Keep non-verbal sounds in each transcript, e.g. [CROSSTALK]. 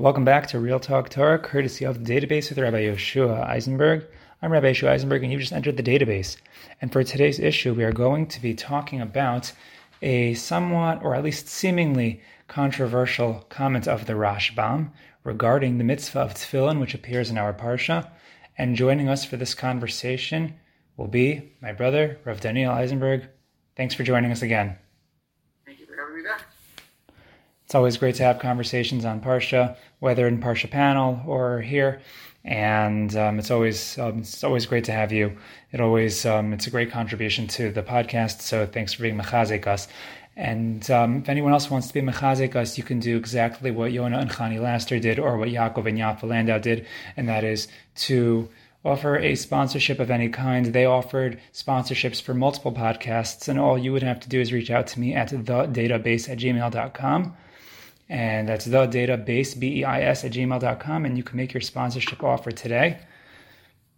Welcome back to Real Talk Torah, courtesy of the database with Rabbi Yoshua Eisenberg. I'm Rabbi Yoshua Eisenberg, and you've just entered the database. And for today's issue, we are going to be talking about a somewhat, or at least seemingly, controversial comment of the Rashbam regarding the mitzvah of tefillin, which appears in our parsha. And joining us for this conversation will be my brother, Rav Daniel Eisenberg. Thanks for joining us again. It's always great to have conversations on Parsha, whether in Parsha panel or here, and um, it's always um, it's always great to have you. It always um, it's a great contribution to the podcast. So thanks for being mechazik us. And um, if anyone else wants to be mechazik us, you can do exactly what Yona and Chani Laster did, or what Yaakov and Yafa Landau did, and that is to offer a sponsorship of any kind. They offered sponsorships for multiple podcasts, and all you would have to do is reach out to me at the database at gmail.com and that's the database, B-E-I-S at gmail.com, and you can make your sponsorship offer today.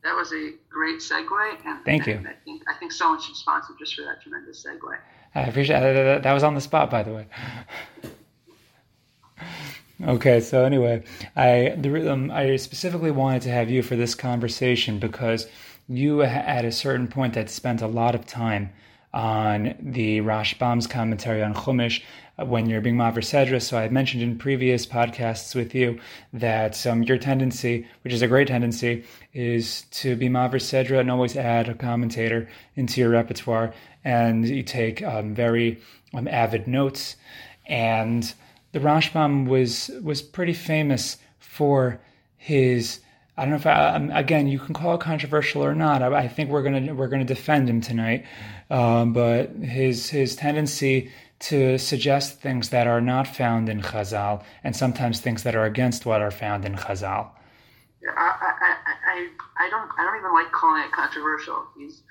That was a great segue. And, Thank you. I think, I think someone should sponsor just for that tremendous segue. I appreciate that. That was on the spot, by the way. Okay, so anyway, I the, um, I specifically wanted to have you for this conversation because you at a certain point had spent a lot of time on the Rashbam's commentary on Chumash when you're being Maavir Sedra. So I mentioned in previous podcasts with you that um, your tendency, which is a great tendency, is to be Maavir Sedra and always add a commentator into your repertoire. And you take um, very um, avid notes. And the Rashbam was was pretty famous for his I don't know if I, um, again you can call it controversial or not. I, I think we're gonna we're gonna defend him tonight, um, but his his tendency to suggest things that are not found in Chazal and sometimes things that are against what are found in Chazal. Yeah, I, I, I, I don't I don't even like calling it controversial. He's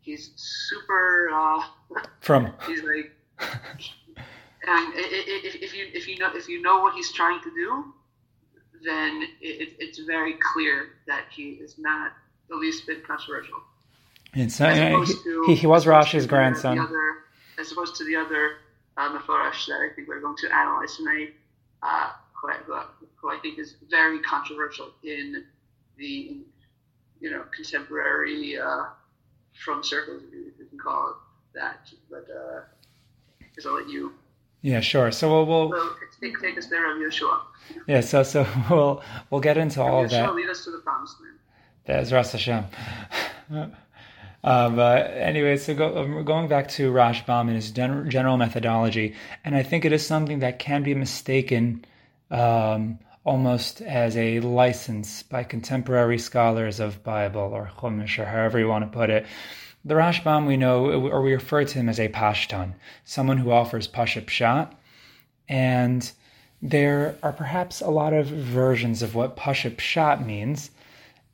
he's super. Uh, [LAUGHS] From he's like. and if, if you if you know if you know what he's trying to do, then it, it's very clear that he is not the least bit controversial. It's, uh, he, he, was Rashi's grandson. Other, as opposed to the other uh, Mefurash that I think we're going to analyze tonight, uh, who, I, who, I, think is very controversial in the you know contemporary uh, frum circles, if you can call it that. But because uh, I'll let you yeah, sure. So we'll, we'll so take, take us there, Rabbi Yeshua. Yeah, so so [LAUGHS] we'll we'll get into all of that. Lead us to the promised land. That's Ras Hashem. [LAUGHS] Uh, but anyway, so go, um, going back to Rashbam and his gen- general methodology, and I think it is something that can be mistaken um, almost as a license by contemporary scholars of Bible or Chumash or however you want to put it. The Rashbam we know, or we refer to him as a Pashtan, someone who offers Pashut Pshat. And there are perhaps a lot of versions of what Pashut Pshat means.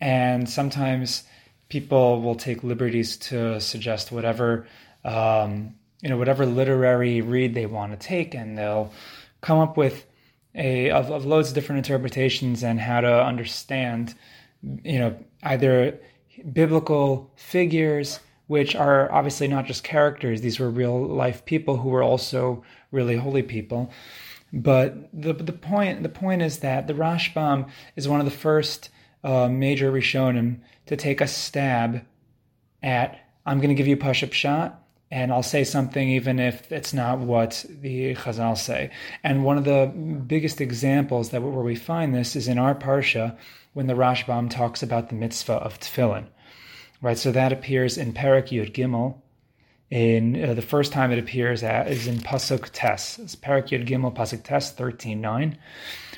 And sometimes people will take liberties to suggest whatever, um, you know, whatever literary read they want to take, and they'll come up with a of, of loads of different interpretations and how to understand, you know, either biblical figures which are obviously not just characters. These were real life people who were also really holy people. But the the point the point is that the Rashbam is one of the first uh, major Rishonim to take a stab at I'm going to give you a pashut pshat and I'll say something even if it's not what the Chazal say. And one of the biggest examples that where we find this is in our parsha when the Rashbam talks about the mitzvah of tefillin. Right, so that appears in Perak Yud Gimel. In uh, the first time it appears at, is in Pasuk Tes. It's Perak Yud Gimel Pasuk Tes thirteen nine,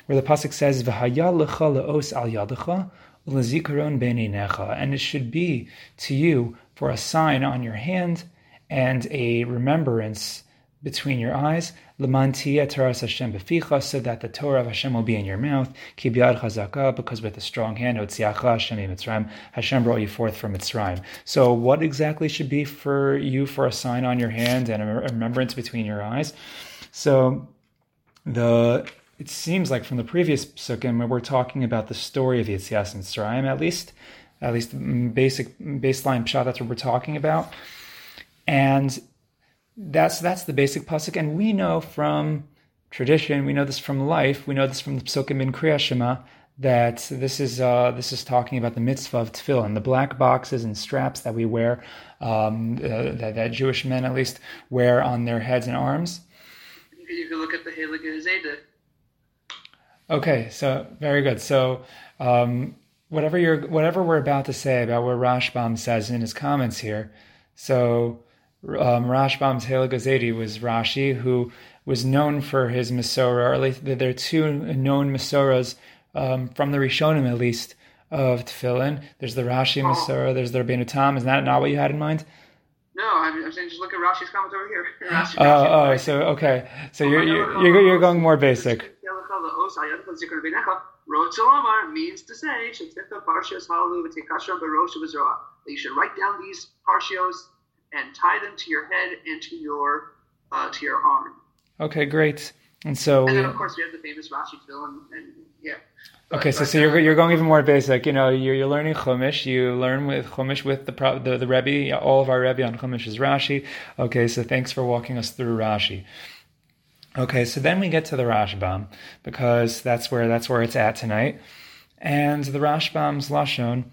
where the pasuk says V'haya lecha leos al yadecha lezikaron beinecha, and it should be to you for a sign on your hand and a remembrance between your eyes, Lamantia Taras Hashem beficha, so that the Torah of Hashem will be in your mouth, Kibyad Chazaka, because with a strong hand, Otziacha Hashem Mitzrayim, Hashem brought you forth from Mitzrayim. So, what exactly should be for you for a sign on your hand and a remembrance between your eyes? So, the it seems like from the previous psukim, where we're talking about the story of Yitzias and Mitzrayim, at least, at least basic baseline pshat. That's what we're talking about, and that's that's the basic pasuk, and we know from tradition, we know this from life, we know this from the Psukim in Kriya Shema, that this is uh, this is talking about the mitzvah of tefillin, the black boxes and straps that we wear, um, uh, that, that, Jewish men at least wear on their heads and arms. You look at the. Okay, so very good. So um, whatever you're whatever we're about to say about what Rashbam says in his comments here, so um, Rashbam's Zayde was Rashi, who was known for his Masorah, or at least there are two known Masorahs um, from the Rishonim at least of tefillin. There's the Rashi Masorah, there's the Rabbeinu Tam. Is that not what you had in mind? No, I'm, I'm saying just look at Rashi's comments over here. [LAUGHS] Rashi, oh, Rashi, oh, so okay, so you're you're, you're, you're going more basic. Means to say that you should write down these parshios and tie them to your head and to your uh, to your arm. Okay, great. And so, and then of course we have the famous Rashi film, and, and yeah. Okay, so, so you're, you're going even more basic. You know, you're, you're learning Chumash. You learn with Chumash with the the, the Rebbe. All of our Rebbe on Chumash is Rashi. Okay, so thanks for walking us through Rashi. Okay, so then we get to the Rashbam because that's where that's where it's at tonight, and the Rashbam's lashon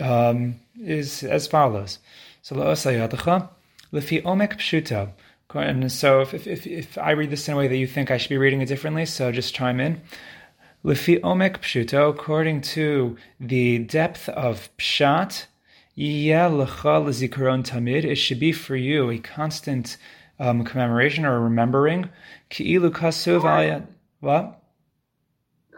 um, is as follows. So lefi omek pshuta. And so if, if, if I read this in a way that you think I should be reading it differently, so just chime in. Lefi omek pshuto, according to the depth of pshat, Lakcha Lazikuron tamid, it should be for you a constant um, commemoration or remembering. Ki'ilu kasuv what?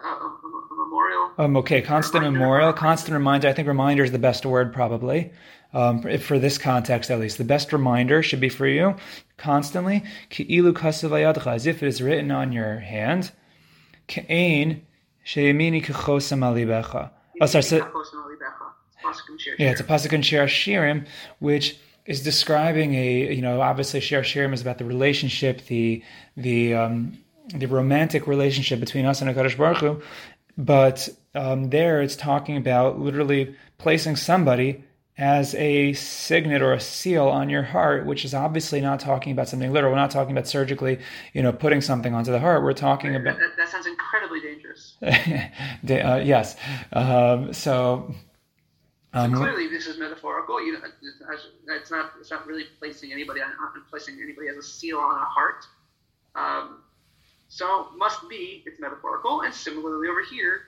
Uh, memorial. Um, okay, constant memorial, constant reminder. I think reminder is the best word probably. Um, for this context at least, the best reminder should be for you constantly. Ki'ilu kasuv as if it is written on your hand. Ke'ain Sheyamini kechosam alibecha. Oh, sorry. So, yeah, it's a pasuk in Shir Shirim, which is describing a you know obviously Shir Shirim is about the relationship, the the um, the romantic relationship between us and Hakadosh Baruch Hu, but um, there it's talking about literally placing somebody as a signet or a seal on your heart, which is obviously not talking about something literal. We're not talking about surgically, you know, putting something onto the heart. We're talking about that, that sounds incredibly dangerous. [LAUGHS] uh, yes. Um, so, um, so, clearly, this is metaphorical. You know, it's not. It's not really placing anybody on placing anybody as a seal on a heart. Um, so must be it's metaphorical, and similarly over here,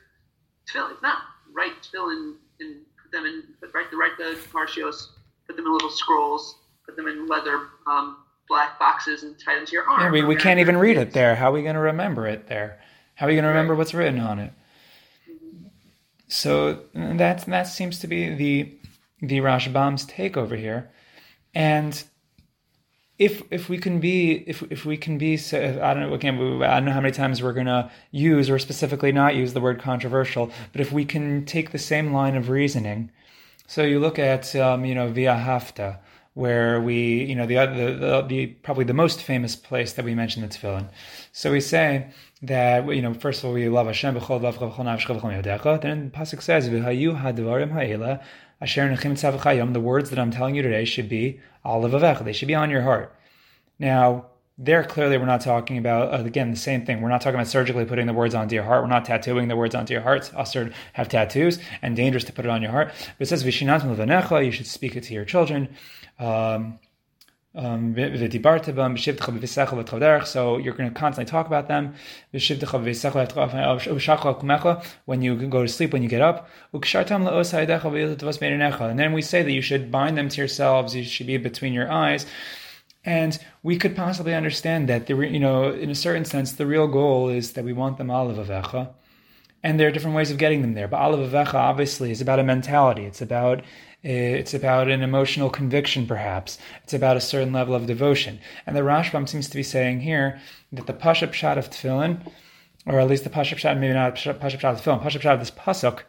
tefillin. It's not right tefillin in and put them in, put, write the write the parshios, put them in little scrolls, put them in leather um, black boxes, and tie them to your arm. Yeah, we, we can't even read it there. How are we going to remember it there? How are you going to remember right. what's written on it? So that that seems to be the the Rashbam's take over here, and if if we can be if if we can be so I don't know again I don't know how many times we're gonna use or specifically not use the word controversial, but if we can take the same line of reasoning, so you look at um, you know V'ahavta where we you know the, the, the the probably the most famous place that we mention the tefillin. So we say that you know first of all we love Hashem Then the pasuk says The words that I'm telling you today should be olive avech. They should be on your heart. Now, there clearly we're not talking about uh, again the same thing. We're not talking about surgically putting the words onto your heart. We're not tattooing the words onto your heart. It's also have tattoos and dangerous to put it on your heart. But it says. You should speak it to your children. Um, um, so you're going to constantly talk about them. When you go to sleep, when you get up. And then we say that you should bind them to yourselves. You should be between your eyes. And we could possibly understand that, the, you know, in a certain sense, the real goal is that we want them alav avecha. And there are different ways of getting them there. But alav avecha obviously is about a mentality. It's about Eh, it's about an emotional conviction, perhaps. It's about a certain level of devotion. And the Rashbam seems to be saying here that the Pashup of Tefillin, or at least the Pashup maybe not Pashut Pshat of Tefillin, Pashut Pshat of this Pasuk,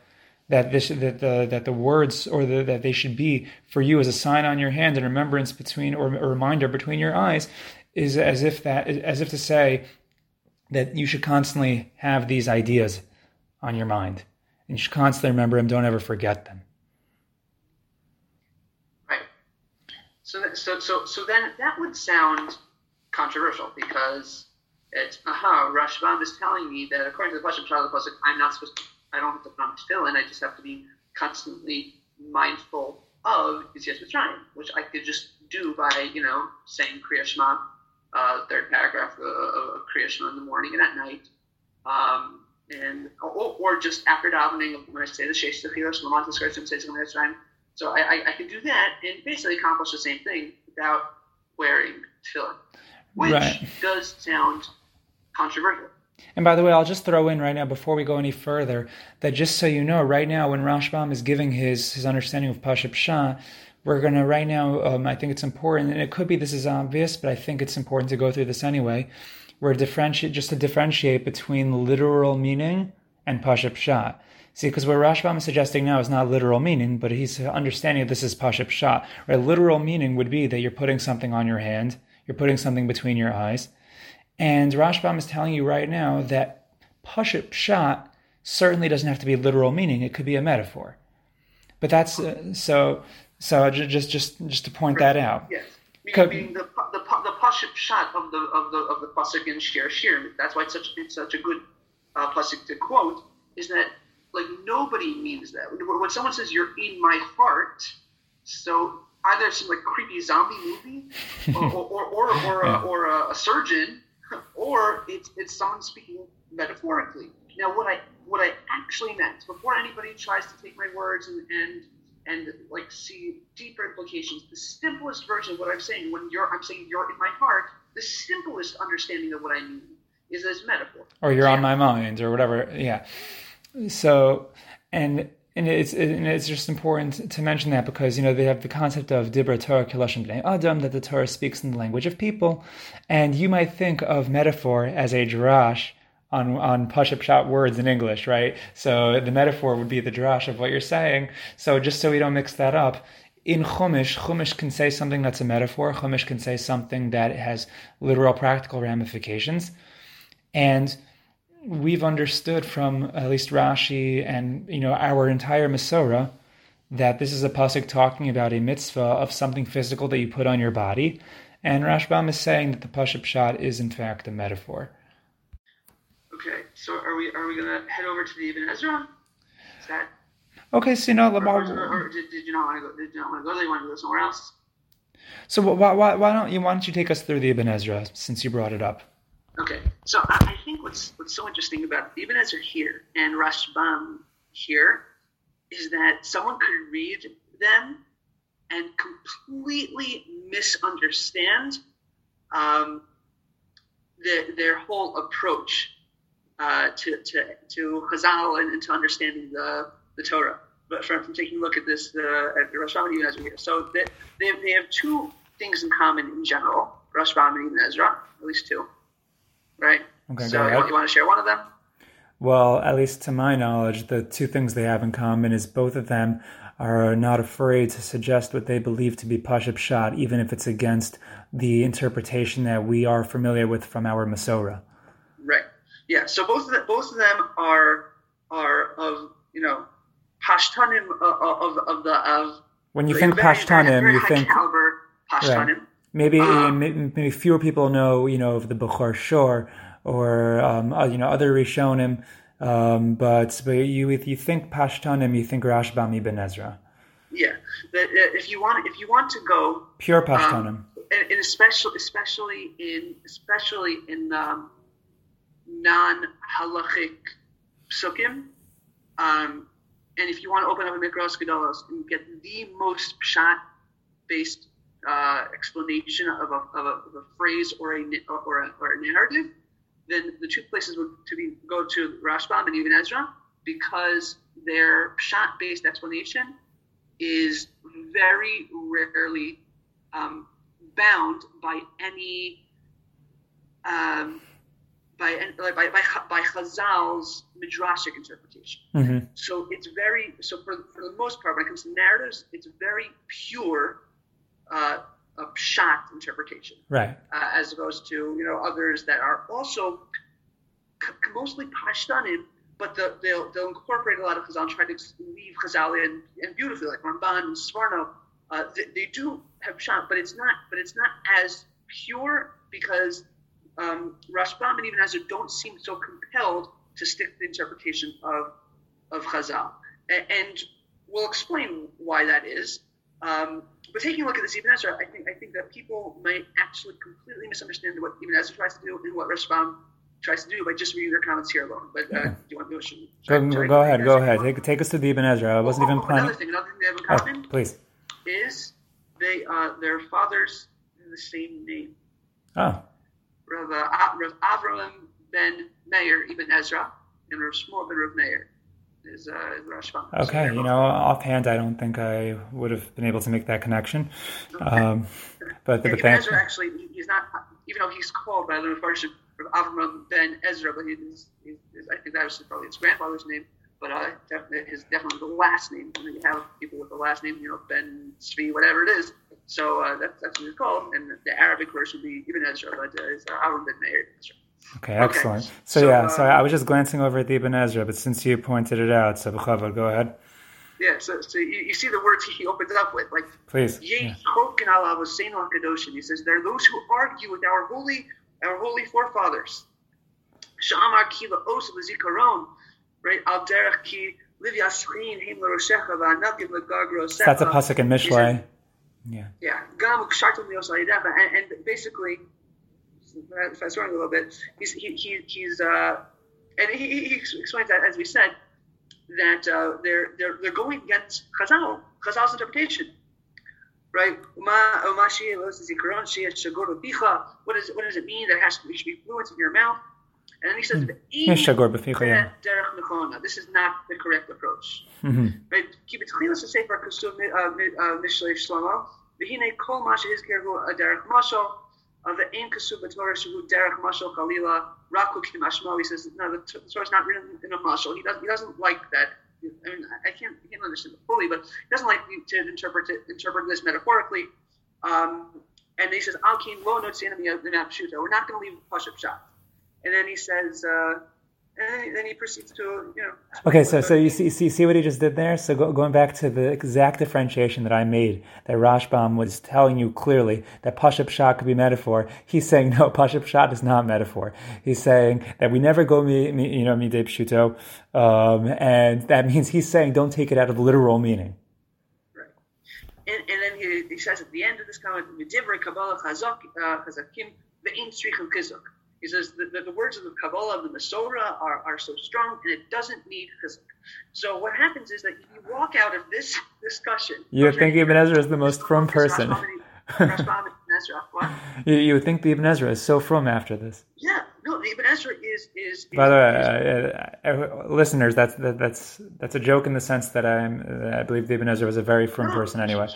that this that the that the words or the, that they should be for you as a sign on your hand and remembrance between or a reminder between your eyes is as if that as if to say that you should constantly have these ideas on your mind and you should constantly remember them don't ever forget them So, that, so, so, so then that would sound controversial because it's aha, Rashbam is telling me that according to the Pasuk, the Pasuk, I'm not supposed to, I don't have to put on tefillin, I just have to be constantly mindful of Yitzias Mitzrayim, which I could just do by, you know, saying Kriya Shema, uh, third paragraph of, of Kriya Shema in the morning and at night. Um, and or, or, just after davening when I say the Sheish Techilas, Lamont Skirtim says Mitzrayim. So I, I, I could do that and basically accomplish the same thing without wearing tefillin, which right. does sound controversial. And by the way, I'll just throw in right now before we go any further that just so you know, right now when Rashbam is giving his his understanding of Pashut Pshat, we're going to right now. Um, I think it's important, and it could be this is obvious, but I think it's important to go through this anyway. We're differentiate just to differentiate between literal meaning and Pashut Pshat. See, because what Rashbam is suggesting now is not literal meaning, but he's understanding that this is Pashut Pshat. Right? Literal meaning would be that you're putting something on your hand, you're putting something between your eyes and Rashbam is telling you right now that Pashut Pshat certainly doesn't have to be literal meaning; it could be a metaphor. But that's uh, so. So just just just to point that out. Yes. Meaning, meaning the the the of the of the of the pasuk in Shir Shir. That's why it's such it's such a good uh, pasuk to quote. Is that like nobody means that when someone says you're in my heart, so either some like creepy zombie movie, [LAUGHS] or or or, or, or, a, or a, a surgeon or it's, it's someone speaking metaphorically. Now, what I what I actually meant before anybody tries to take my words and and and like see deeper implications, the simplest version of what I'm saying when you're I'm saying you're in my heart, the simplest understanding of what I mean is as metaphor. Or you're on my mind, or whatever. Yeah. So, and and it's and it's just important to mention that because you know they have the concept of dibra Torah kilashon bnei adam that the Torah speaks in the language of people, and you might think of metaphor as a drash on on pashut pshat words in English, right? So the metaphor would be the drash of what you're saying. So just so we don't mix that up, in Chumash, Chumash can say something that's a metaphor. Chumash can say something that has literal practical ramifications, and we've understood from at least Rashi and you know our entire Masorah that this is a pasuk talking about a mitzvah of something physical that you put on your body, and Rashbam is saying that the pashut pshat is in fact a metaphor. Okay, so are we are we gonna head over to the Ibn Ezra? Is that okay? So you know, or, or, or did, did, you not want to go? Did you not want to go? Did you want to go somewhere else? So why, why, why don't you why don't you take us through the Ibn Ezra since you brought it up? Okay, so I, think what's what's so interesting about Ibn Ezra here and Rashbam here is that someone could read them and completely misunderstand um, the, their whole approach uh, to, to, to Chazal and, and, to understanding the, the Torah. But from, from taking a look at this, uh, at the Rashbam and Ezra here. So they, they, have, they have two things in common in general, Rashbam and Ibn Ezra, at least two right? Okay, so you, you want to share one of them? Well, at least to my knowledge, the two things they have in common is both of them are not afraid to suggest what they believe to be Pashut Pshat, even if it's against the interpretation that we are familiar with from our Masorah. Right. Yeah. So both of them, both of them are are of you know Pashtanim of, of, of the of. When you think very, Pashtanim, very, you think caliber Pashtanim. Right. Maybe uh, maybe fewer people know, you know, of the Bechor Shor or um, uh, you know other Rishonim, um, but but you if you think Pashtanim, you think Rashbam Ibn Ezra. Yeah, if you want if you want to go pure Pashtanim, um, and, and, especially especially in especially in um, non halachic psukim, um, and if you want to open up a Mikraos Gedolos and get the most pshat based uh, explanation of a, of, a, of a, phrase or a, or, a, or a narrative, then the two places would to be go to Rashbam and Ibn Ezra because their pshat based explanation is very rarely um, bound by any um, by, by, by, by Chazal's midrashic interpretation. Mm-hmm. So it's very so for, for the most part when it comes to narratives, it's very pure uh, a pshat interpretation, right? Uh, as opposed to you know others that are also c- mostly Pashtanim, but the, they'll they'll incorporate a lot of Chazal and try to leave Chazal and, and beautifully like Ramban and Sforno. Uh, they, they, do have pshat, but it's not but it's not as pure because um, Rashbam and Ibn Ezra don't seem so compelled to stick to the interpretation of of Chazal, and, and we'll explain why that is. Um, but taking a look at this Ibn Ezra, I think I think that people might actually completely misunderstand what Ibn Ezra tries to do and what Rashbam tries to do by just reading their comments here alone. But uh, do you want to should, go, should go ahead, go ahead. Take, take us to the Ibn Ezra. I wasn't oh, even planning. Another thing, another thing they have in common, oh, please, is they uh, their fathers in the same name. Oh. Rav, uh, Rav Avraham ben Meir ibn Ezra and Rav Shmuel ben Rav Meir is, is Rashbam. Okay, you know, offhand, I don't think I would have been able to make that connection. Okay. Um, but the Ibn Ezra actually, he's not, even though he's called by the Mepharshim of Avram ben Ezra, but he's, he's, I think that was probably his grandfather's name. But uh, definitely, his definitely the last name. I mean, you have people with the last name, you know, Ben Svi, whatever it is. So uh, that's that's what he's called. And the Arabic version would be Ibn Ezra, but uh, it's uh, Avram ben Meir. Okay, excellent. Okay. So, so, yeah, so uh, I was just glancing over at the Ibn Ezra, but since you pointed it out, so B'chavod, go ahead. Yeah, so, so you, you, see the words he opens up with, like, please. Yeah. He says, there are those who argue with our holy, our holy forefathers. Shamar kila os zikaron, right? Al derech ki livya screen him l'roshecha v'anavim l'gagro That's a pasuk in Mishlei. Yeah. Yeah. And, and basically fast forward a little bit, he's he, he he's uh, and he, he explains that as we said that uh, they're they're they're going against Chazal, Chazal's interpretation, right? What does what does it mean that it has to be, should be fluent in your mouth? And then he says, mm. This is not the correct approach. Mm-hmm. Right? Keep it clear. Let's say for Kusum Mishlei Shlomo. V'hine kol ma shehizker hu aderech mashal of the Ein Kasub Torah Derech Mashal Khalila Raku. He says no, the, the Torah is not written in a mashal. He doesn't. He doesn't like that. I mean, I can't. I can't understand it fully, but he doesn't like to interpret it, interpret this metaphorically. Um, and he says Al Kin Lo No We're not going to leave Pashut Pshat. And then he says. Uh, and then he proceeds to, you know. Okay, so so you see see see what he just did there. So go, going back to the exact differentiation that I made, that Rashbam was telling you clearly that Pashut Pshat could be metaphor. He's saying no, [LAUGHS] Pashut Pshat is not metaphor. He's saying that we never go mi, mi you know midei pshuto, um, and that means he's saying don't take it out of the literal meaning. Right, and, and then he, he says at the end of this comment, "Midivrei Kabbalah Chazakim ve'in strichim kizuk." He says that the, the, words of the Kabbalah of the Masorah are, are so strong and it doesn't need chizuk. So what happens is that you walk out of this [LAUGHS] discussion. You would think Ibn Ezra is the most frum person. [LAUGHS] you, you would think the Ibn Ezra is so frum after this. Yeah, no, the Ibn Ezra is is. By the way, uh, uh, listeners, that's that, that's that's a joke in the sense that I'm. Uh, I believe the Ibn Ezra was a very frum no, person anyway.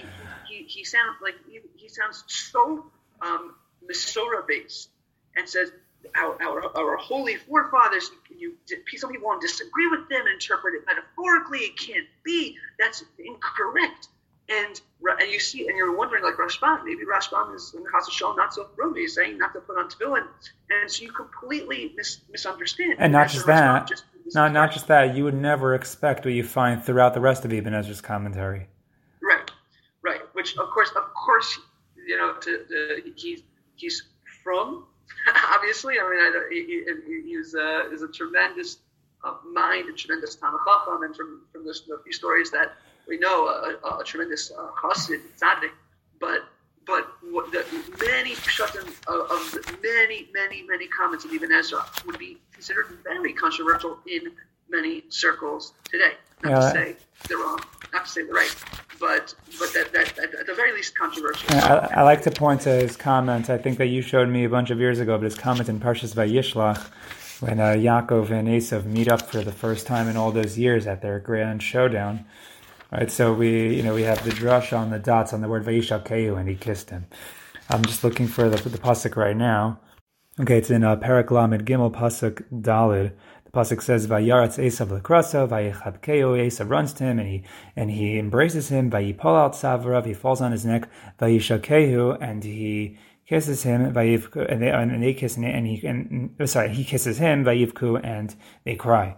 He, he, he sounds like he, he sounds so um, Masorah based and says our, our, our holy forefathers, you, some people want to disagree with them, interpret it metaphorically. It can't be. That's incorrect. And and you see, and you're wondering, like Rashbam, maybe Rashbam is in Shol not so frum He's saying not to put on tefillin, and so you completely mis- misunderstand. And not just that, just not not just that, you would never expect what you find throughout the rest of Ibn Ezra's commentary. Right, right. Which of course, of course, you know, to, to he's he's frum obviously, I mean, I, he, he's, uh, a tremendous uh, mind, a tremendous Tanachacham, and from, from this, the few stories that we know, a, a tremendous uh, Chassid, tzaddik. But but what the many pshatim of, of the many many many comments of Ibn Ezra would be considered very controversial in many circles today. Not yeah. to say they're wrong, not to say they're right, but but that, that, that at the very least controversial. I, I, like to point to his comment. I think that you showed me a bunch of years ago, but his comment in Parshas Vayishlach when uh, Yaakov and Esav meet up for the first time in all those years at their grand showdown. Right, so we, you know, we have the drush on the dots on the word Vayishakehu, and he kissed him. I'm just looking for the, the pasuk right now. Okay, it's in uh, Parak Lamed Gimel pasuk Dalid. Pasuk says, "Vayaratz Esav lekrasa, vayichabkeo." Esav runs to him and he and he embraces him. Vayipol out savarav. He falls on his neck. Vayishakehu, and he kisses him. Vayivku, and they, and they kiss and he and sorry, he kisses him. Vayivku, and they cry.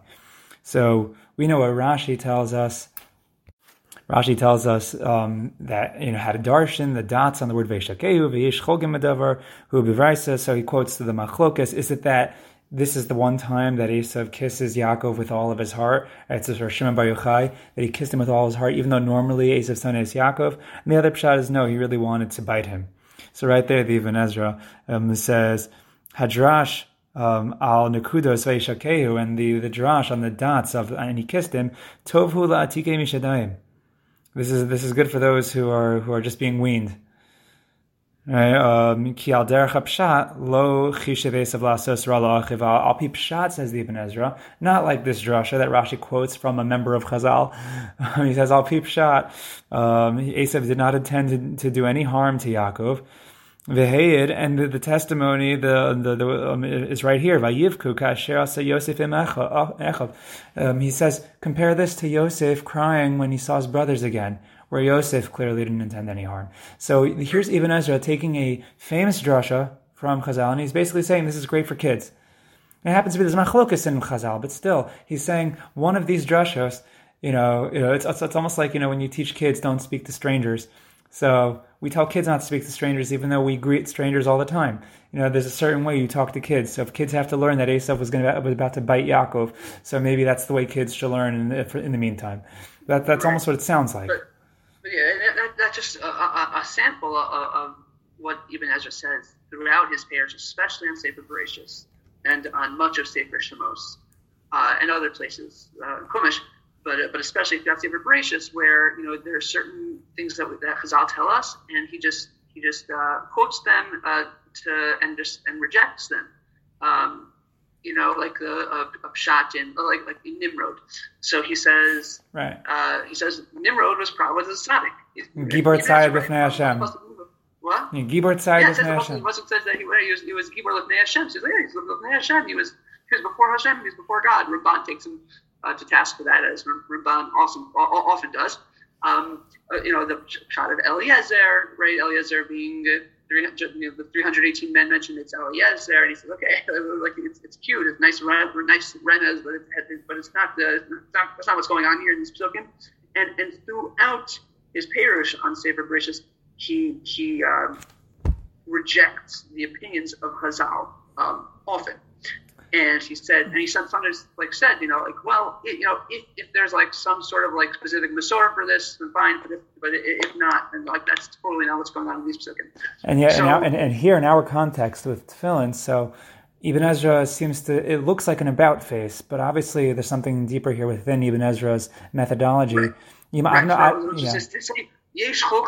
So we know what Rashi tells us Rashi tells us um, that you know had a darshan the dots on the word veishakehu veish chogim adavar hu. So he quotes to the machlokas. Is it that this is the one time that Esav kisses Yaakov with all of his heart. It's a Shimon Bar Yochai that he kissed him with all his heart, even though normally Esav's son is Yaakov. And the other pshat is no, he really wanted to bite him. So right there, the Ibn Ezra um, says Hadrash um, al nekudos veishakehu, and the the drash on the dots of and he kissed him. Tovhu la'atike mishadayim. This is this is good for those who are who are just being weaned. Ki al derech pshat lo says the Ibn Ezra, not like this drasha that Rashi quotes from a member of Chazal. [LAUGHS] he says al pi pshat. Um, Esav did not intend to, to do any harm to Yaakov. Vehayid, and the, the, testimony the, the, the um, is right here. Vayivku Yosef echav. Um, he says, compare this to Yosef crying when he saw his brothers again, where Yosef clearly didn't intend any harm. So here's Ibn Ezra taking a famous drasha from Chazal, and he's basically saying this is great for kids. It happens to be there's machlokas in Chazal, but still, he's saying one of these drashos, you know, you know, it's, it's, it's almost like you know when you teach kids don't speak to strangers. So we tell kids not to speak to strangers, even though we greet strangers all the time. You know, there's a certain way you talk to kids. So if kids have to learn that Esav was going to was about to bite Yaakov, so maybe that's the way kids should learn in the, in the meantime. That that's right. almost what it sounds like. Yeah, that, that's just a, a, a sample of, of, what Ibn Ezra says throughout his pairs, especially on Sefer Bereshis and on much of Sefer Shemos uh, and other places, uh, Chumash but but especially throughout Sefer Bereshis, where you know there are certain things that that Chazal tell us, and he just he just uh, quotes them uh, to and just and rejects them. Um, you know, like the of, a pshat in like like Nimrod. So he says, right? Uh, he says Nimrod was probably was a tzaddik. Gibor Tzayed with Hashem. What? Gibor Tzayed yeah, with Hashem. It wasn't says that he, he was he was Gibor Lefnei Hashem. So he's like, yeah, he's Lefnei Hashem. He was he was before Hashem. He was before God. Ramban takes him uh, to task for that, as Ramban often, often does. Um, uh, you know, the pshat of Eliezer, right? Eliezer being uh, 300, you know, the 318 men mentioned it's Eliezer, and he says, okay, [LAUGHS] like it's, it's cute, it's nice, nice renas, but it's, but it's not the, it's not, that's not what's going on here in this. And and throughout his perush on Sefer Bereshis, he he um, rejects the opinions of Chazal um, often and he said, and he said, sometimes like said, you know, like, well, it, you know, if, if there's like some sort of like specific Masor for this, then fine. But if, but if not, then like that's totally not what's going on in these psukim. And yeah, so, and, and, and, here in our context with tefillin, so Ibn Ezra seems to it looks like an about face, but obviously there's something deeper here within Ibn Ezra's methodology. Right. You, right. I, I, yeah. Yesh al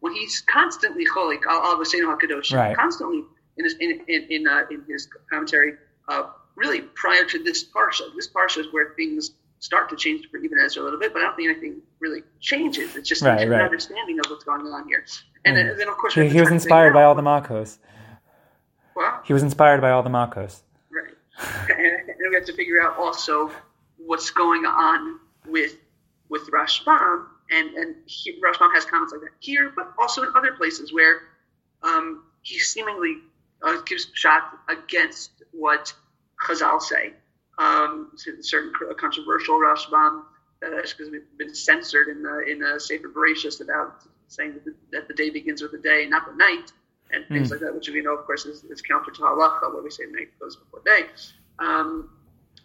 when he's constantly cholik al Kadoshim, right. constantly in his in in, in, uh, in his commentary, uh, really prior to this parsha. This parsha is where things start to change for Ibn Ezra a little bit, but I don't think anything really changes. It's just right, an right. understanding of what's going on here. And, mm. then, then, of course, he, he was inspired by all the Makos. Well, he was inspired by all the Makos. Right. and, and we have to figure out also what's going on with with Rashbam, and and he, Rashbam has comments like that here, but also in other places where um, he seemingly uh, gives pshat against what Chazal say. Um, certain controversial Rashbam that has been censored in the in a Sefer Bereshis about saying that the, that the, day begins with the day, not the night, and things mm. like that, which we know, of course, is, is counter to halacha, where we say night goes before day. Um,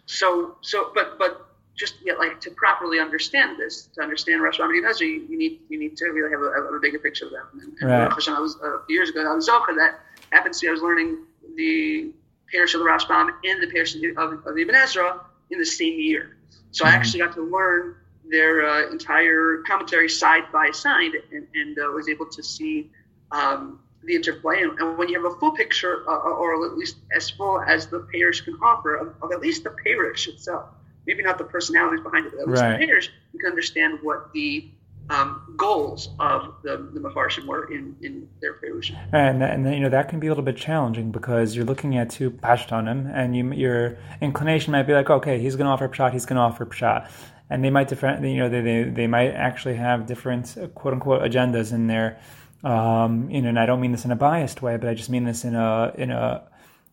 so, so, but but just yet, like to properly understand this, to understand Rashbam and Ezra, you, you, need you need to really have a, a bigger picture of that. And, and right. I was uh, years ago, I was Zocha that happens to be I was learning the perush of the Rashbam and the perush of, of, of Ibn Ezra in the same year. So mm-hmm. I actually got to learn their uh, entire commentary side by side and, and uh, was able to see um, the interplay. And, and, when you have a full picture, uh, or at least as full as the perush can offer, of, of, at least the perush itself, maybe not the personalities behind it, but at least right. the perush, you can understand what the um, goals of the, the Mefarshim were in, in their Perush. And, and you know that can be a little bit challenging because you're looking at two Pashtanim and you, your inclination might be like, okay, he's going to offer Pshat, he's going to offer Pshat. And they might different, you know, they, they, they might actually have different quote unquote agendas in there. Um, you know, and I don't mean this in a biased way, but I just mean this in a in a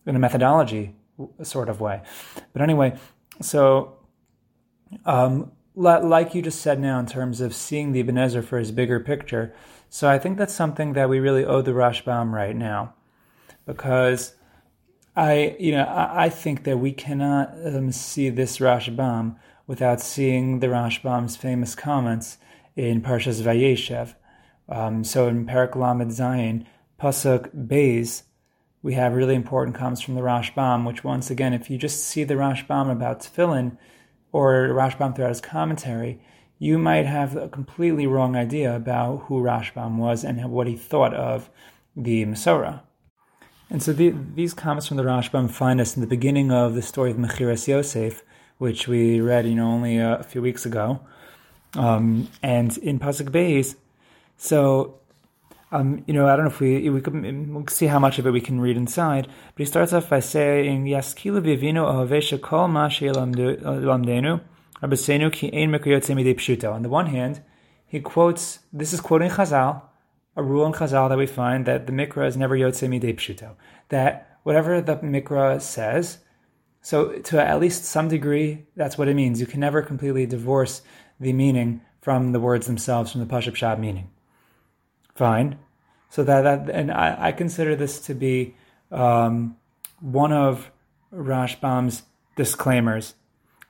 in a methodology sort of way. But anyway, so um, like you just said now, in terms of seeing the Ibn Ezra for his bigger picture. So I think that's something that we really owe the Rashbam right now, because I, you know, I, I think that we cannot um, see this Rashbam without seeing the Rashbam's famous comments in Parshas Vayeshev. Um, so in Parak Lamed Zayin, Pasuk Beis, we have really important comments from the Rashbam, which once again, if you just see the Rashbam about Tefillin, or Rashbam throughout his commentary, you might have a completely wrong idea about who Rashbam was and what he thought of the Masorah. And so the, these comments from the Rashbam find us in the beginning of the story of Mechiras Yosef, which we read, you know, only a, few weeks ago, um, and in Pasuk Beis. So um, you know, I don't know if we we can we'll see how much of it we can read inside. But he starts off by saying, "Yaskilu vivino ohavesha kol ma lamdenu abesenu ki ein pshuto." On the one hand, he quotes. This is quoting Chazal, a rule in Chazal that we find that the mikra is never yotze midei pshuto. That whatever the mikra says, so to at least some degree, that's what it means. You can never completely divorce the meaning from the words themselves, from the pashut pshat meaning. Fine. So that, that and I, I consider this to be um, one of Rashbam's disclaimers.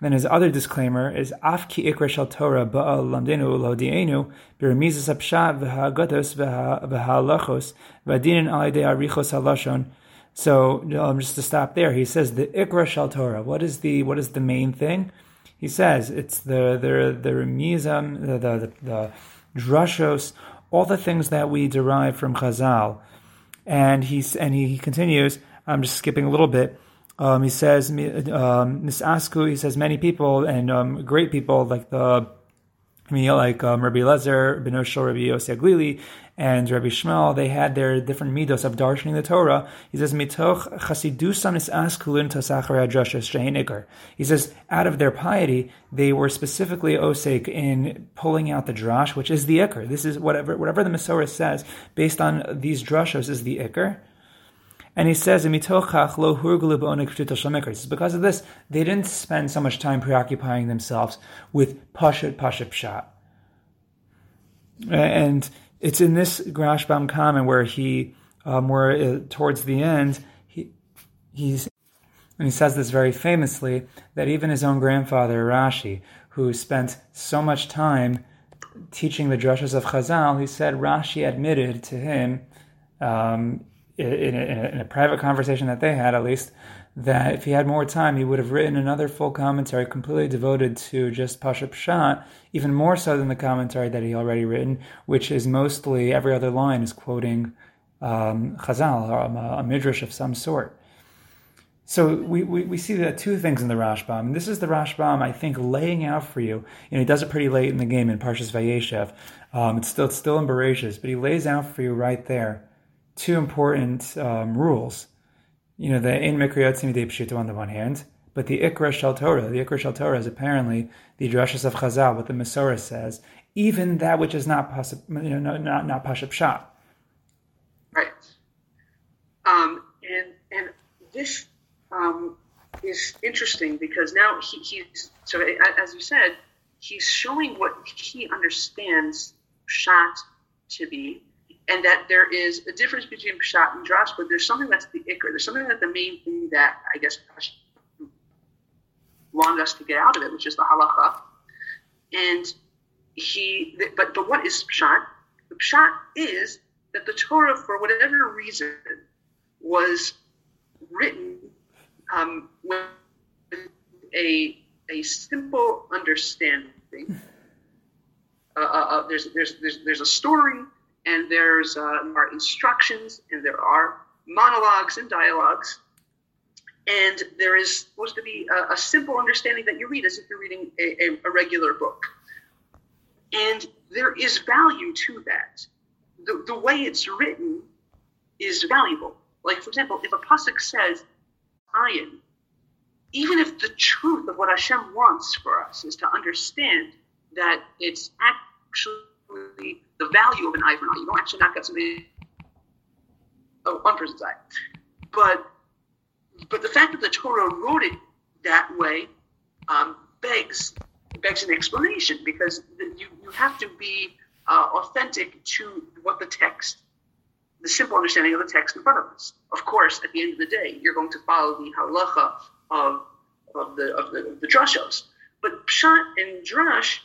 Then his other disclaimer is Af ki ikra shel Torah ba'al lamdenu lo dienu b'remizas apshat v'ha'agatos v'ha'alachos v'adinin al arichos halashon. So um, just to stop there, he says the ikra shel Torah. What is the what is the main thing? He says it's the the the remizam the the, the drushos all the things that we derive from Chazal. And he's and he, continues. I'm just skipping a little bit. Um, he says, um, Asku, he says, many people and um, great people like the I mean, like um, Rabbi Lezer, Benoshel, Rabbi Yossi Aglili, and Rabbi Shmuel, they had their different midos of darshaning the Torah. He says, "Mitoch chasidusam is askulin tosachar adrashas He says, out of their piety, they were specifically osek in pulling out the drash, which is the ikr. This is whatever whatever the Masorah says based on these drashos is the ikr. And he says, because of this, they didn't spend so much time preoccupying themselves with Pashut Pashut Pshat. And it's in this Rashbam comment where he, um, where uh, towards the end, he, he's, and he says this very famously, that even his own grandfather, Rashi, who spent so much time teaching the drushes of Chazal, he said Rashi admitted to him um, in, in, a, in a private conversation that they had, at least, that if he had more time, he would have written another full commentary completely devoted to just Pashut Pshat, even more so than the commentary that he already written, which is mostly every other line is quoting um, Chazal, or a, a, midrash of some sort. So we, we, we see that two things in the Rashbam. And this is the Rashbam, I think, laying out for you. You know, he does it pretty late in the game in Parshas Vayeshev. Um, it's still it's still in Bereshis, but he lays out for you right there two important um, rules. You know, the in Mikriyot Simidei Pshita on the one hand, but the Ikra Shal Torah, the Ikra Shal Torah is apparently the Drashas of Chazal, what the Masorah says, even that which is not possible, you know, not not, Shah. Right. Um, and and this um, is interesting because now he, he's so as you said, he's showing what he understands Shat to be, and that there is a difference between pshat and drash, but there's something that's the ikr. There's something that the main thing that I guess want us to get out of it, which is the halacha. And he, but but what is pshat? The pshat is that the Torah, for whatever reason, was written um, with a a simple understanding. Uh, uh, uh, there's, there's, there's, there's a story and there's uh, are instructions and there are monologues and dialogues. And there is supposed to be a, a simple understanding that you read as if you're reading a, a, a, regular book. And there is value to that. The, the way it's written is valuable. Like for example if a pasuk says ayin even if the truth of what Hashem wants for us is to understand that it's actually the value of an eye for an eye. You don't actually knock out somebody, oh, one person's eye. But but the fact that the Torah wrote it that way um, begs begs an explanation because you, you have to be uh, authentic to what the text, the simple understanding of the text in front of us. Of course, at the end of the day, you're going to follow the halacha of, of the of the, of the drashos. But pshat and drash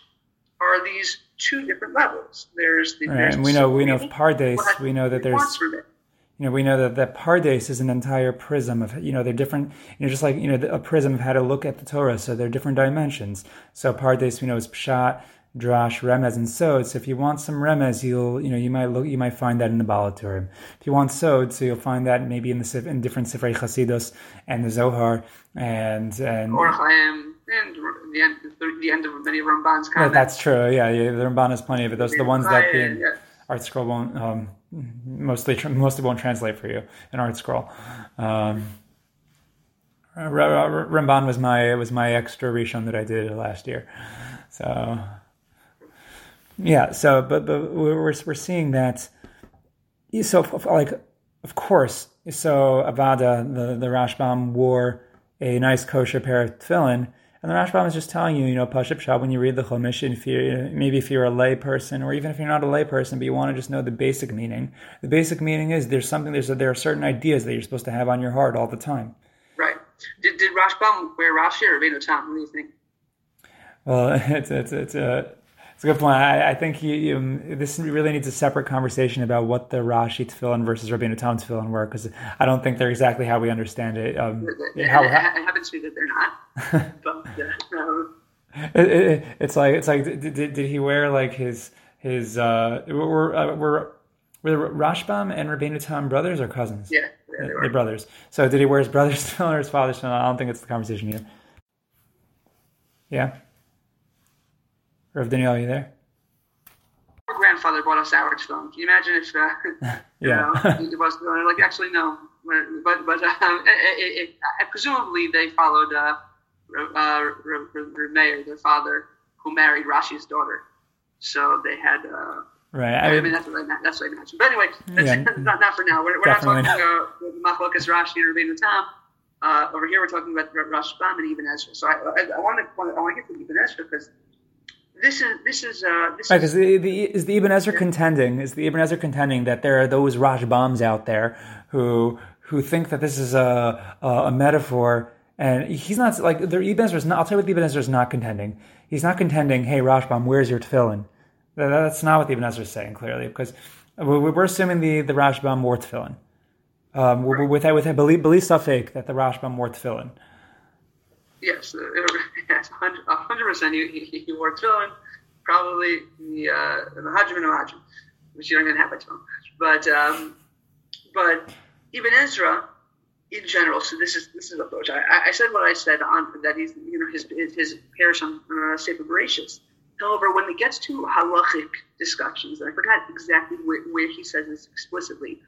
are these two different levels. There's the right, there's and we know we know Sufi, pardes. We know that there's you know we know that that pardes is an entire prism of you know they're different you know just like you know a prism of how to look at the Torah. So they're different dimensions. So pardes we know is pshat. Drash, Remez, and Sod. So if you want some Remez, you'll you know you might look you might find that in the Baal HaTurim. If you want Sod, so you'll find that maybe in the in different Sifrei Chasidus and the Zohar and and Or Chaim, and the end, the, the end of many Ramban's Yeah, comments. that's true. Yeah, yeah, the Ramban has plenty of it. Those are the ones that the yeah. Art Scroll won't um, mostly mostly won't translate for you in Art Scroll. Um, R- R- Ramban was my was my extra Rishon that I did last year. So yeah, so but but we're we're we're seeing that. So like of course, so Avada the the Rashbam wore a nice kosher pair of tefillin. And the Rashbam is just telling you, you know, Pashut Pshat, when you read the Chumash, if you're, maybe if you're a lay person, or even if you're not a lay person, but you want to just know the basic meaning, the basic meaning is there's something, there's there are certain ideas that you're supposed to have on your heart all the time. Right. Did, did Rashbam wear Rashi or Rabbeinu Tam? What do you think? Well, [LAUGHS] it's it's it's a it's a good point. I, I think you, you, this really needs a separate conversation about what the Rashi tefillin versus Rabbeinu Tam tefillin were, because I don't think they're exactly how we understand it. Um, It, how- it, happens to be that they're not. [LAUGHS] but uh, um, It, it, it's like it's like did, did, did he wear like his his uh were uh, were were Rashbam and Rabbeinu Tam brothers or cousins? yeah, yeah, they They're brothers. So did he wear his brother's [LAUGHS] tefillin or his father's tefillin? I don't think it's the conversation here. Yeah. Rev Daniel, are you there? Our grandfather bought us our film. Can you imagine if, uh, [LAUGHS] you [LAUGHS] Yeah. know, it was uh, like actually no, but but um, [LAUGHS] it, it, it, presumably they followed uh, uh, R- R- Meir, their father, who married Rashi's daughter. So they had. Uh, Right. I, I mean, that's what I, that's what I imagine. But anyway, that's, Yeah. not, not for now. We're, we're not talking uh, Machlokas Rashi and Rabbeinu Tam. Uh, over here, we're talking about Rashbam and Ibn Ezra. So I, I, I want to I want to get to Ibn Ezra because this is this is uh, this Right, is because the, the, is the Ibn Ezra contending is the Ibn Ezra contending that there are those Rashbams out there who who think that this is a a, a metaphor, and he's not like the Ibn Ezra is not. I'll tell you what the Ibn Ezra is not contending. He's not contending, "Hey Rashbam, where's your tefillin?" That- That's not what the Ibn Ezra is saying clearly, because we- we're assuming the the Rashbam wore tefillin. Um, with with with believe believe fake that the Rashbam wore tefillin. yes, uh, a hundred percent. He, he, he wore tefillin, probably the uh, the Hajim and Hajim, which you don't even have by tefillin. But um, but Ibn Ezra in general. So this is this is approach. I, I- said what I said on that he's you know his his, his perush on uh, Sefer Bereshis. However, when it gets to halachic discussions, and I forgot exactly where, where he says this explicitly,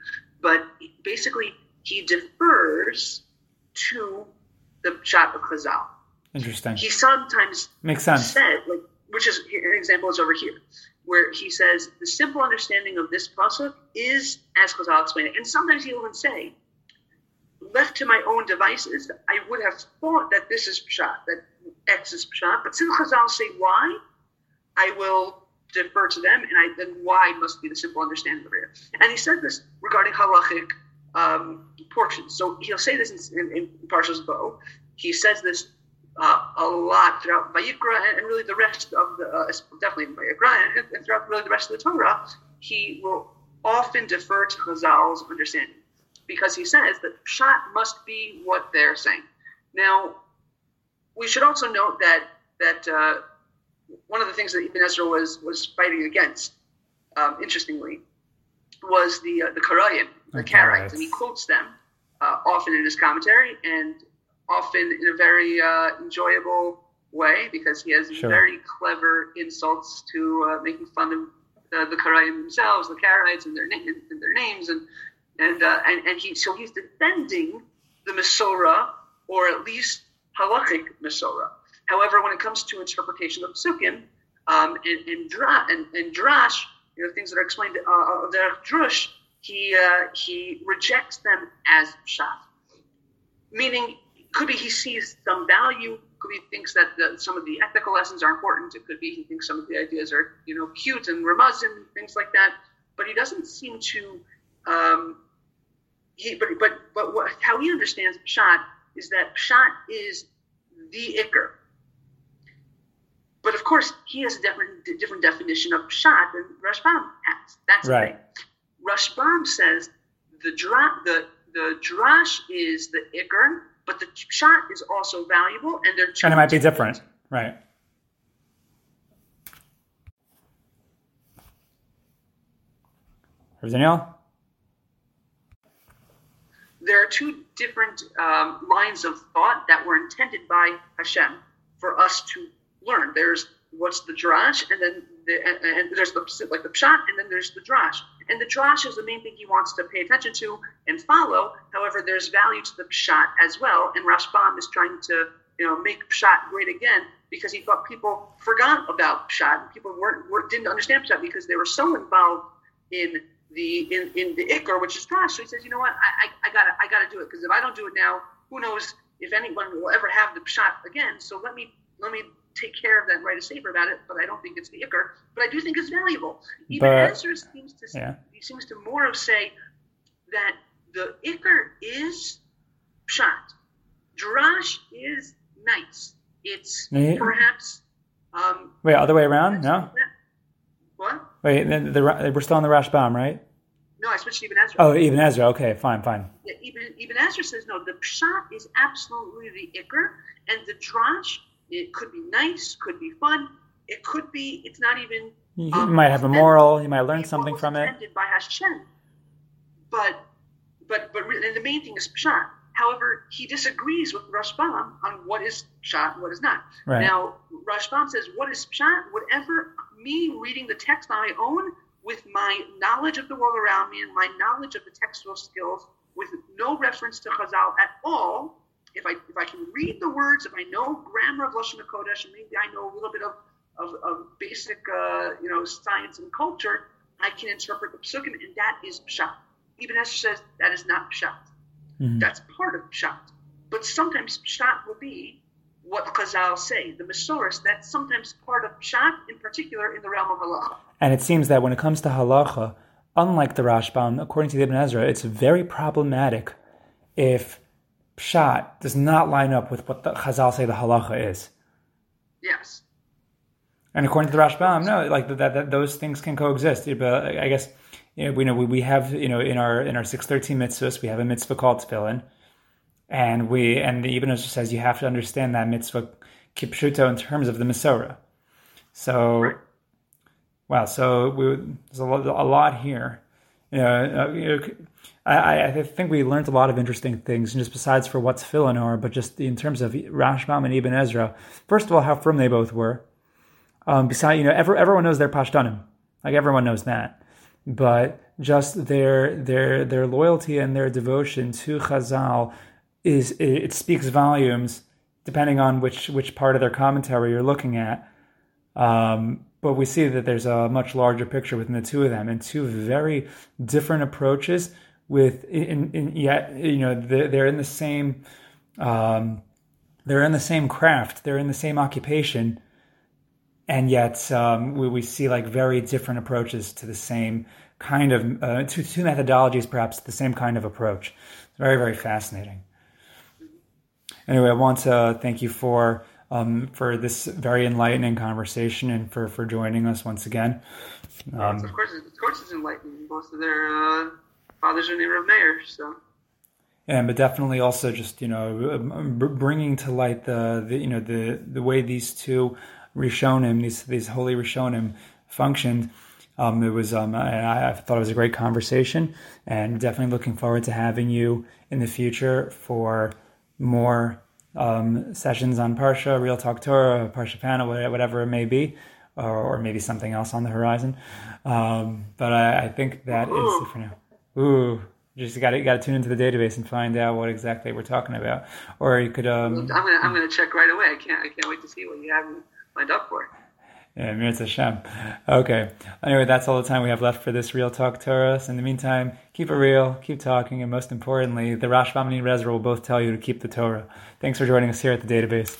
but basically he defers to the shot of Chazal. Interesting. He sometimes Makes sense. said, like, which is an example is over here, where he says the simple understanding of this pasuk is as Chazal explained it, and sometimes he'll even say, left to my own devices, I would have thought that this is pshat, that X is pshat, but since Chazal say why, I will defer to them, and I, then why must be the simple understanding of it. And he said this regarding halachic um, portions. So he'll say this in, in, in Parshas Bo. He says this uh, a lot throughout Vayikra and, and really the rest of the, uh, definitely in Vayikra and, and throughout really the rest of the Torah. He will often defer to Chazal's understanding because he says that Pshat must be what they're saying. Now, we should also note that that uh, one of the things that Ibn Ezra was was fighting against, um, interestingly, was the uh, the Karayim, the Karaites. and he quotes them uh, often in his commentary and often in a very uh, enjoyable way because he has Sure. very clever insults to uh, making fun of uh, the Karayim themselves, the Karaites, and their na- and their names, and and uh, and and he so he's defending the Masorah or at least halachic Masorah. However, when it comes to interpretation of psukim um, and and, dra- and and drash, you know things that are explained uh, uh, drush, he uh, he rejects them as pshat, meaning could be he sees some value, could be he thinks that the, some of the ethical lessons are important. It could be he thinks some of the ideas are you know cute and remez and things like that. But he doesn't seem to. Um, he, but but but what, how he understands pshat is that pshat is the ikr. But of course, he has a different different definition of pshat than Rashbam has. That's right. Rashbam says the dra- the the drash is the ikr, but the pshat is also valuable, and they're and it might be different, right? Daniel? There are two different um, lines of thought that were intended by Hashem for us to learn. There's what's the drash, and then the, and, and, there's the like the pshat, and then there's the drash. And the drash is the main thing he wants to pay attention to and follow. However, there's value to the pshat as well. And Rashbam is trying to you know make pshat great again because he thought people forgot about pshat. People weren't, weren't didn't understand pshat because they were so involved in the in, in the ikr, which is drash. So he says, you know what, I, I, I gotta I gotta do it because if I don't do it now, who knows if anyone will ever have the pshat again. So let me let me take care of that and write a sefer about it, but I don't think it's the ikr. But I do think it's valuable. Even but, seems to yeah. he seems to more of say that the ikr is pshat. Drash is nice. It's yeah. perhaps um, wait other way around. No. What? Wait, the, the, we're still on the Rashbam, right? No, I switched to Ibn Ezra. Oh, Ibn Ezra. Okay, fine, fine. Yeah, Ibn, Ibn Ezra says no. The pshat is absolutely the ikr, and the drash it could be nice, could be fun. It could be. It's not even. You um, might have a moral. You might learn something from it. By Hashem, but but but the main thing is pshat. However, he disagrees with Rashbam on what is pshat and what is not. Right. Now, Rashbam says, "What is pshat? Whatever me reading the text on my own, with my knowledge of the world around me and my knowledge of the textual skills, with no reference to Chazal at all, if I if I can read the words, if I know grammar of Lashon Hakodesh, and maybe I know a little bit of of, of basic uh, you know science and culture, I can interpret the psukim, and that is pshat. Ibn Ezra says that is not pshat. Mm-hmm. That's part of pshat. But sometimes pshat will be what Chazal say, the Masoris, that's sometimes part of pshat, in particular in the realm of halacha. And it seems that when it comes to halacha, unlike the Rashbam, according to the Ibn Ezra, it's very problematic if pshat does not line up with what the Chazal say the halacha is. Yes. And according to the Rashbam, no, like that, that, those things can coexist. But I guess you know, we know we have you know in our in our six thirteen mitzvahs we have a mitzvah called tefillin, and we and the Ibn Ezra says you have to understand that mitzvah kipshuto in terms of the Masorah. So, right. wow, so we, there's a lot, a lot here. You know, uh, you know I, I, think we learned a lot of interesting things, and just besides for what's are, but just in terms of Rashbam and Ibn Ezra. First of all, how frum they both were. Um, besides, you know, every, everyone knows their pashtanim, like everyone knows that. But just their their their loyalty and their devotion to Chazal is it, it speaks volumes, depending on which which part of their commentary you're looking at. Um, but we see that there's a much larger picture within the two of them, and two very different approaches with in, in yet you know they're, they're in the same um, they're in the same craft they're in the same occupation and yet um, we, we see like very different approaches to the same kind of uh, two, two methodologies perhaps the same kind of approach it's very very fascinating anyway i want to thank you for um, for this very enlightening conversation and for, for joining us once again. Um, of course, of course, it's enlightening. Most of their uh, fathers are named Meir, so. Yeah, but definitely also just you know um, bringing to light the, the you know the the way these two Rishonim, these these holy Rishonim functioned. Um, it was um, I, I, thought it was a great conversation, and definitely looking forward to having you in the future for more um, sessions on Parsha, Real Talk Torah, Parsha Panel, whatever it may be, or, or maybe something else on the horizon. Um, but I, I, think that Ooh. is for now. Ooh, just got to got to tune into the database and find out what exactly we're talking about. Or you could. Um, I'm gonna I'm gonna check right away. I can't I can't wait to see what you have lined up for. Yeah, Mirza Hashem. Okay. Anyway, that's all the time we have left for this Real Talk Torah. So in the meantime, keep it real, keep talking, and most importantly, the Rashbam and Ezra will both tell you to keep the Torah. Thanks for joining us here at the database.